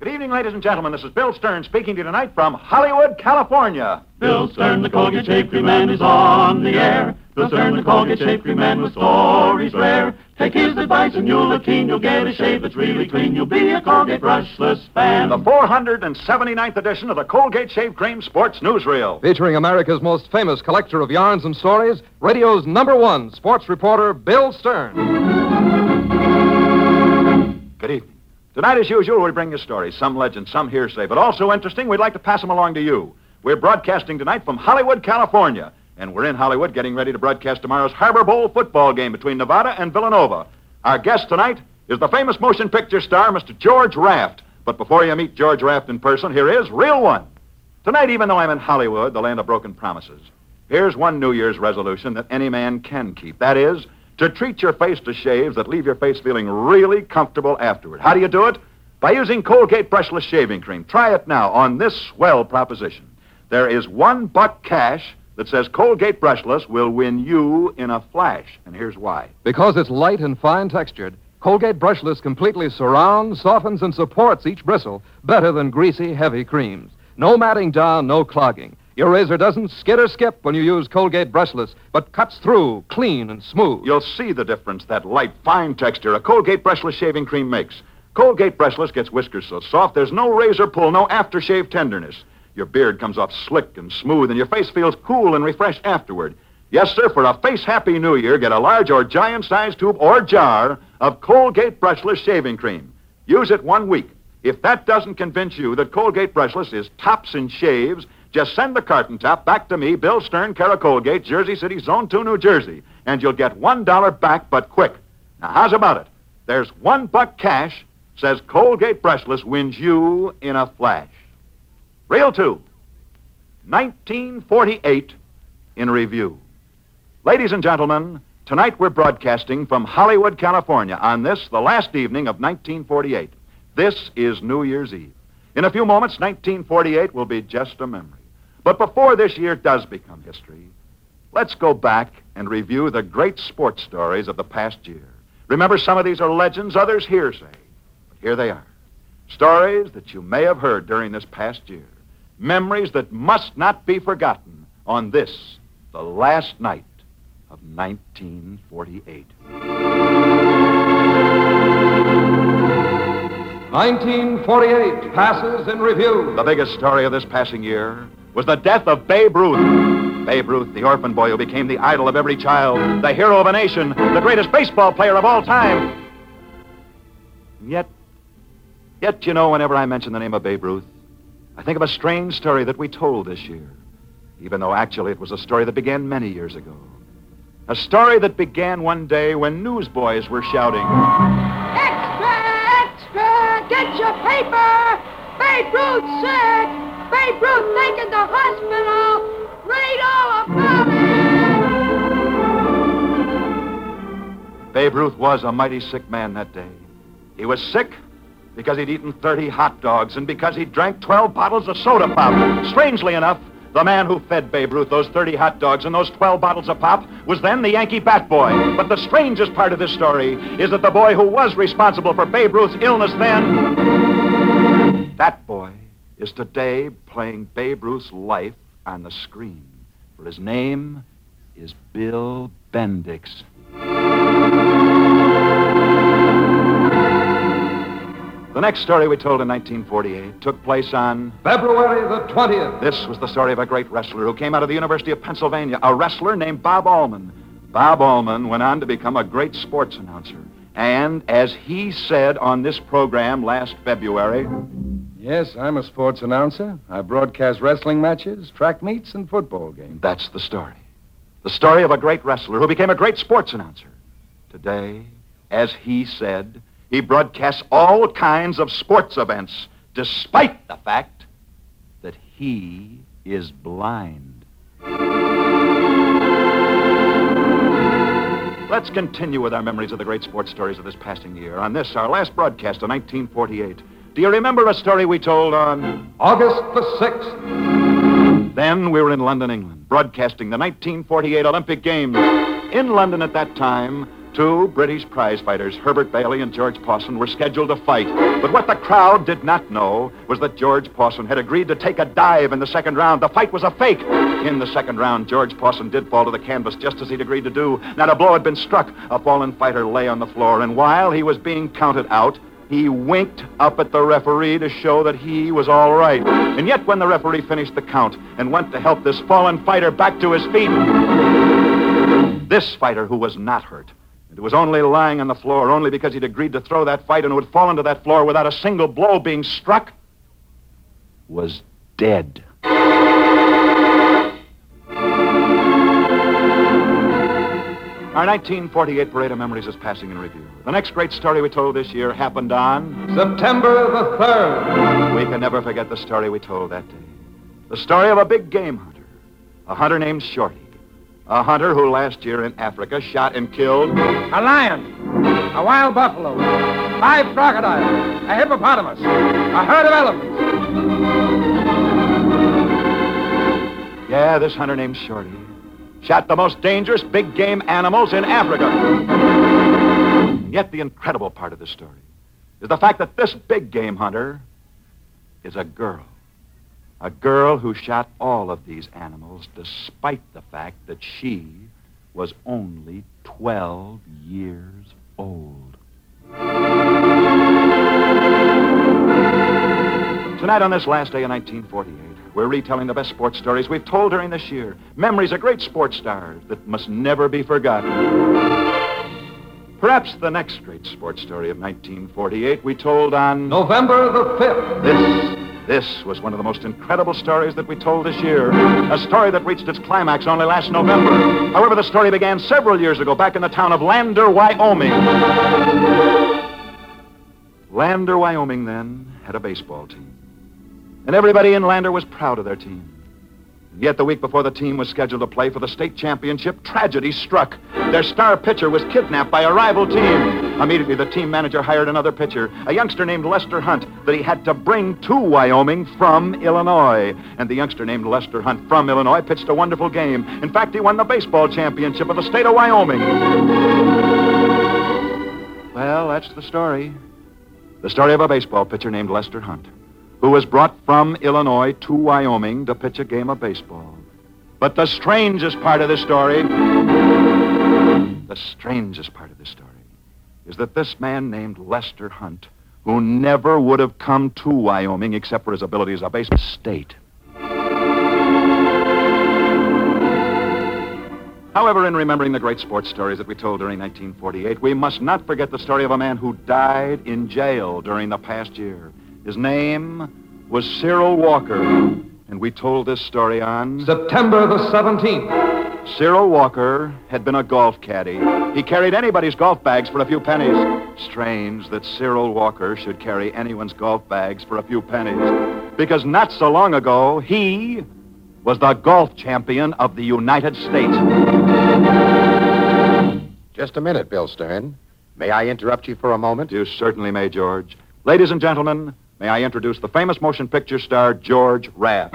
Good evening, ladies and gentlemen. This is Bill Stern speaking to you tonight from Hollywood, California. Bill Stern, the Colgate Shave Cream Man, is on the air. Bill Stern, the Colgate Shave Cream Man, with stories rare. Take his advice and you'll look keen. You'll get a shave that's really clean. You'll be a Colgate brushless fan. The 479th edition of the Colgate Shave Cream Sports Newsreel. Featuring America's most famous collector of yarns and stories, radio's number one sports reporter, Bill Stern. Good evening. Tonight, as usual, we bring you stories, some legend, some hearsay, but also interesting. We'd like to pass them along to you. We're broadcasting tonight from Hollywood, California, and we're in Hollywood getting ready to broadcast tomorrow's Harbor Bowl football game between Nevada and Villanova. Our guest tonight is the famous motion picture star, Mr. George Raft. But before you meet George Raft in person, here is Reel One. Tonight, even though I'm in Hollywood, the land of broken promises, here's one New Year's resolution that any man can keep. That is, to treat your face to shaves that leave your face feeling really comfortable afterward. How do you do it? By using Colgate brushless shaving cream. Try it now on this swell proposition. There is one buck cash that says Colgate brushless will win you in a flash. And here's why. Because it's light and fine textured, Colgate Brushless completely surrounds, softens, and supports each bristle better than greasy, heavy creams. No matting down, no clogging. Your razor doesn't skid or skip when you use Colgate Brushless, but cuts through clean and smooth. You'll see the difference that light, fine texture a Colgate brushless shaving cream makes. Colgate brushless gets whiskers so soft there's no razor pull, no aftershave tenderness. Your beard comes off slick and smooth, and your face feels cool and refreshed afterward. Yes, sir, for a face happy new year, get a large or giant sized tube or jar of Colgate brushless shaving cream. Use it one week. If that doesn't convince you that Colgate brushless is tops in shaves, just send the carton top back to me, Bill Stern, Cara Colgate, Jersey City, Zone 2, New Jersey, and you'll get $1 back, but quick. Now, how's about it? There's one buck cash, says Colgate brushless wins you in a flash. Reel 2, 1948 in review. Ladies and gentlemen, tonight we're broadcasting from Hollywood, California on this, the last evening of 1948. This is New Year's Eve. In a few moments, 1948 will be just a memory. But before this year does become history, let's go back and review the great sports stories of the past year. Remember, some of these are legends, others hearsay. But here they are. Stories that you may have heard during this past year. Memories that must not be forgotten on this, the last night of 1948. 1948 passes in review. The biggest story of this passing year was the death of Babe Ruth. Babe Ruth, the orphan boy who became the idol of every child, the hero of a nation, the greatest baseball player of all time. Yet, yet, you know, whenever I mention the name of Babe Ruth, I think of a strange story that we told this year, even though actually it was a story that began many years ago. A story that began one day when newsboys were shouting, Extra! Extra! Get your paper! Babe Ruth sick! Babe Ruth taken to hospital! Read all about it! Babe Ruth was a mighty sick man that day. He was sick because he'd eaten 30 hot dogs and because he drank 12 bottles of soda pop. Strangely enough, the man who fed Babe Ruth those 30 hot dogs and those 12 bottles of pop was then the Yankee Bat Boy. But the strangest part of this story is that the boy who was responsible for Babe Ruth's illness then, that boy is today playing Babe Ruth's life on the screen. for his name is Bill Bendix. The next story we told in 1948 took place on February the 20th. This was the story of a great wrestler who came out of the University of Pennsylvania, a wrestler named Bob Allman. Bob Allman went on to become a great sports announcer. And as he said on this program last February, Yes, I'm a sports announcer. I broadcast wrestling matches, track meets, and football games. that's the story. The story of a great wrestler who became a great sports announcer. Today, as he said, he broadcasts all kinds of sports events, despite the fact that he is blind. Let's continue with our memories of the great sports stories of this passing year. On this, our last broadcast of 1948. Do you remember a story we told on August the 6th. Then we were in London, England, broadcasting the 1948 Olympic Games. In London at that time, two British prize fighters, Herbert Bailey and George Pawson, were scheduled to fight. But what the crowd did not know was that George Pawson had agreed to take a dive in the second round. The fight was a fake. In the second round, George Pawson did fall to the canvas just as he'd agreed to do. Not a blow had been struck. A fallen fighter lay on the floor, and while he was being counted out, he winked up at the referee to show that he was all right. And yet, when the referee finished the count and went to help this fallen fighter back to his feet, this fighter who was not hurt, and who was only lying on the floor only because he'd agreed to throw that fight and who had fallen that floor without a single blow being struck, was dead. Our 1948 Parade of Memories is passing in review. The next great story we told this year happened on. September the 3rd. We can never forget the story we told that day. The story of a big game hunter, a hunter named Shorty. A hunter who last year in Africa shot and killed A lion, a wild buffalo, five crocodiles, a hippopotamus, a herd of elephants. Yeah, this hunter named Shorty shot the most dangerous big game animals in Africa. Yet, the incredible part of this story is the fact that this big game hunter is a girl. A girl who shot all of these animals despite the fact that she was only 12 years old. Tonight, on this last day of 1948, we're retelling the best sports stories we've told during this year. Memories of great sports stars that must never be forgotten. Perhaps the next great sports story of 1948 we told on. November the 5th. This. This was one of the most incredible stories that we told this year. A story that reached its climax only last November. However, the story began several years ago back in the town of Lander, Wyoming. Lander, Wyoming, then, had a baseball team. And everybody in Lander was proud of their team. And yet, the week before the team was scheduled to play for the state championship, tragedy struck. Their star pitcher was kidnapped by a rival team. Immediately, the team manager hired another pitcher, a youngster named Lester Hunt, that he had to bring to Wyoming from Illinois. And the youngster named Lester Hunt from Illinois pitched a wonderful game. In fact, he won the baseball championship of the state of Wyoming. Well, that's the story. The story of a baseball pitcher named Lester Hunt, who was brought from Illinois to Wyoming to pitch a game of baseball. But the strangest part of this story, the strangest part of this story, is that this man named Lester Hunt, who never would have come to Wyoming except for his ability as a baseball state. However, in remembering the great sports stories that we told during 1948, we must not forget the story of a man who died in jail during the past year. His name was Cyril Walker, and we told this story on. September the 17th. Cyril Walker had been a golf caddy. He carried anybody's golf bags for a few pennies. Strange that Cyril Walker should carry anyone's golf bags for a few pennies. Because not so long ago, he was the golf champion of the United States. Just a minute, Bill Stern. May I interrupt you for a moment? You certainly may, George. Ladies and gentlemen, may I introduce the famous motion picture star, George Raft.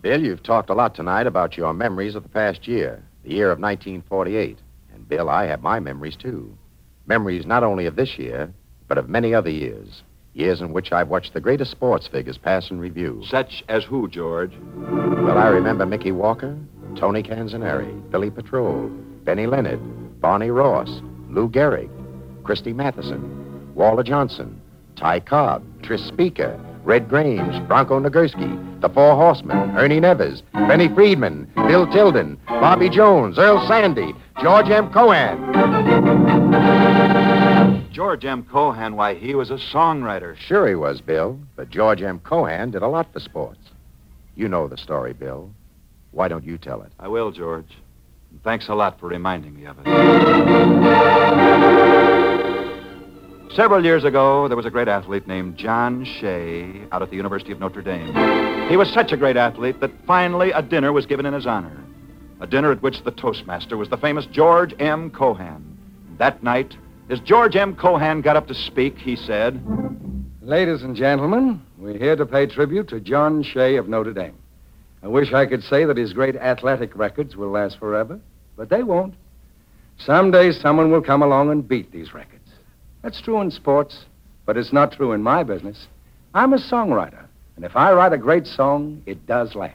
Bill, you've talked a lot tonight about your memories of the past year, the year of 1948. And, Bill, I have my memories, too. Memories not only of this year, but of many other years. Years in which I've watched the greatest sports figures pass in review. Such as who, George? Well, I remember Mickey Walker, Tony Canzoneri, Billy Petrolle, Benny Leonard, Barney Ross, Lou Gehrig, Christy Mathewson, Walter Johnson, Ty Cobb, Tris Speaker, Red Grange, Bronco Nagurski, The Four Horsemen, Ernie Nevers, Benny Friedman, Bill Tilden, Bobby Jones, Earl Sande, George M. Cohan. George M. Cohan, why, he was a songwriter. Sure he was, Bill, but George M. Cohan did a lot for sports. You know the story, Bill. Why don't you tell it? I will, George. And thanks a lot for reminding me of it. Several years ago, there was a great athlete named John Shea out at the University of Notre Dame. He was such a great athlete that finally a dinner was given in his honor. A dinner at which the Toastmaster was the famous George M. Cohan. That night, as George M. Cohan got up to speak, he said, Ladies and gentlemen, we're here to pay tribute to John Shea of Notre Dame. I wish I could say that his great athletic records will last forever, but they won't. Someday someone will come along and beat these records. That's true in sports, but it's not true in my business. I'm a songwriter, and if I write a great song, it does last.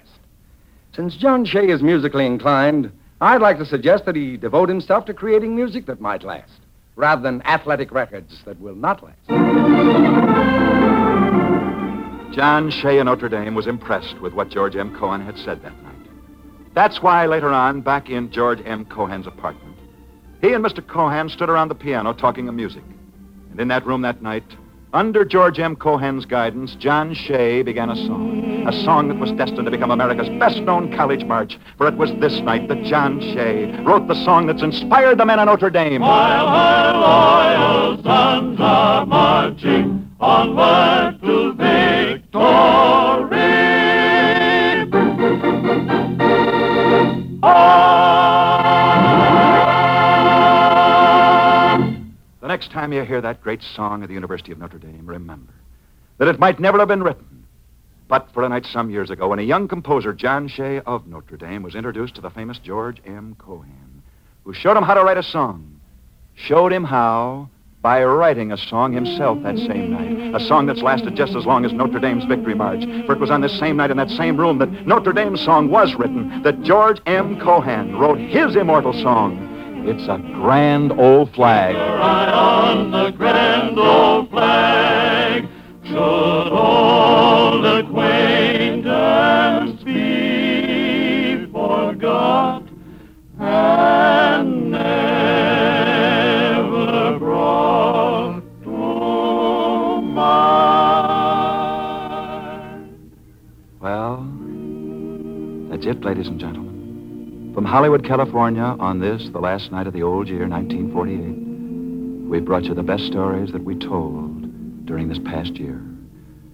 Since John Shea is musically inclined, I'd like to suggest that he devote himself to creating music that might last, rather than athletic records that will not last. John Shea of Notre Dame was impressed with what George M. Cohan had said that night. That's why later on, back in George M. Cohan's apartment, he and Mr. Cohan stood around the piano talking of music. In that room that night, under George M. Cohan's guidance, John Shea began a song. A song that was destined to become America's best known college march. For it was this night that John Shea wrote the song that's inspired the men of Notre Dame. While our loyal sons are marching onward to victory. Next time you hear that great song of the University of Notre Dame, remember that it might never have been written, but for a night some years ago when a young composer, John Shea of Notre Dame, was introduced to the famous George M. Cohan, who showed him how to write a song. Showed him how by writing a song himself that same night. A song that's lasted just as long as Notre Dame's Victory March. For it was on this same night in that same room that Notre Dame's song was written, that George M. Cohan wrote his immortal song. It's a grand old flag. Right on the grand old flag should old acquaintance be forgot and never brought to mind. Well, that's it, ladies and gentlemen. Hollywood, California, on this, the last night of the old year, 1948, we brought you the best stories that we told during this past year.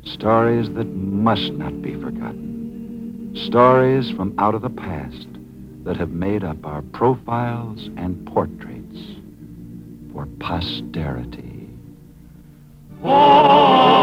Stories that must not be forgotten. Stories from out of the past that have made up our profiles and portraits for posterity. Rail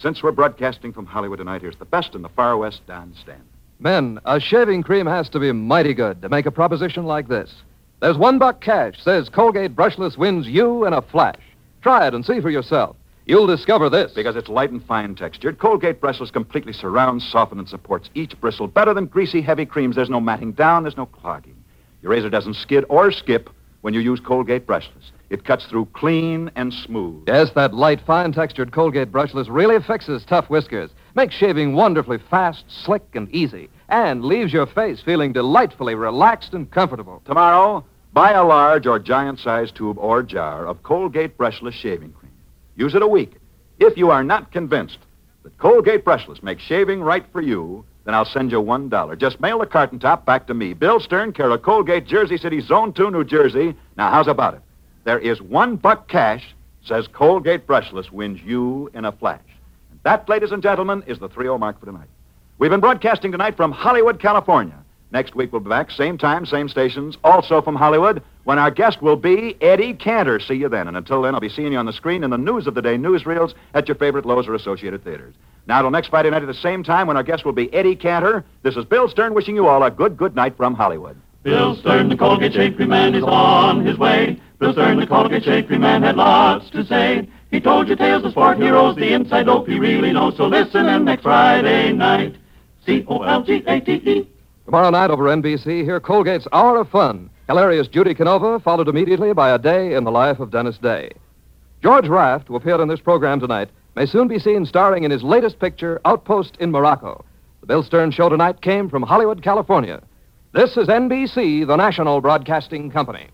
Since we're broadcasting from Hollywood tonight, here's the best in the Far West, Don Stanley. Men, a shaving cream has to be mighty good to make a proposition like this. There's one buck cash says Colgate brushless wins you in a flash. Try it and see for yourself. You'll discover this. Because it's light and fine textured, Colgate brushless completely surrounds, softens, and supports each bristle better than greasy, heavy creams. There's no matting down, there's no clogging. Your razor doesn't skid or skip when you use Colgate brushless. It cuts through clean and smooth. Yes, that light, fine textured Colgate brushless really fixes tough whiskers, makes shaving wonderfully fast, slick, and easy, and leaves your face feeling delightfully relaxed and comfortable. Tomorrow, buy a large or giant sized tube or jar of Colgate brushless shaving cream. Use it a week. If you are not convinced that Colgate brushless makes shaving right for you, then I'll send you one dollar. Just mail the carton top back to me, Bill Stern, care of Colgate, Jersey City, Zone 2, New Jersey. Now, how's about it? There is one buck cash, says Colgate brushless wins you in a flash. And that, ladies and gentlemen, is the 3 mark for tonight. We've been broadcasting tonight from Hollywood, California. Next week we'll be back, same time, same stations, also from Hollywood, when our guest will be Eddie Cantor. See you then. And until then, I'll be seeing you on the screen in the News of the Day newsreels at your favorite Loew's or Associated Theaters. Now, till next Friday night at the same time when our guest will be Eddie Cantor, this is Bill Stern wishing you all a good, good night from Hollywood. Bill Stern, the Colgate Shapery Man, is on his way. Bill Stern, the Colgate Shapery Man, had lots to say. He told you tales of sport heroes, the inside dope he really knows. So listen in next Friday night. C-O-L-G-A-T-E. Tomorrow night over NBC, hear Colgate's Hour of Fun. Hilarious Judy Canova, followed immediately by a day in the life of Dennis Day. George Raft, who appeared on this program tonight, may soon be seen starring in his latest picture, Outpost in Morocco. The Bill Stern Show tonight came from Hollywood, California. This is NBC, the national broadcasting company.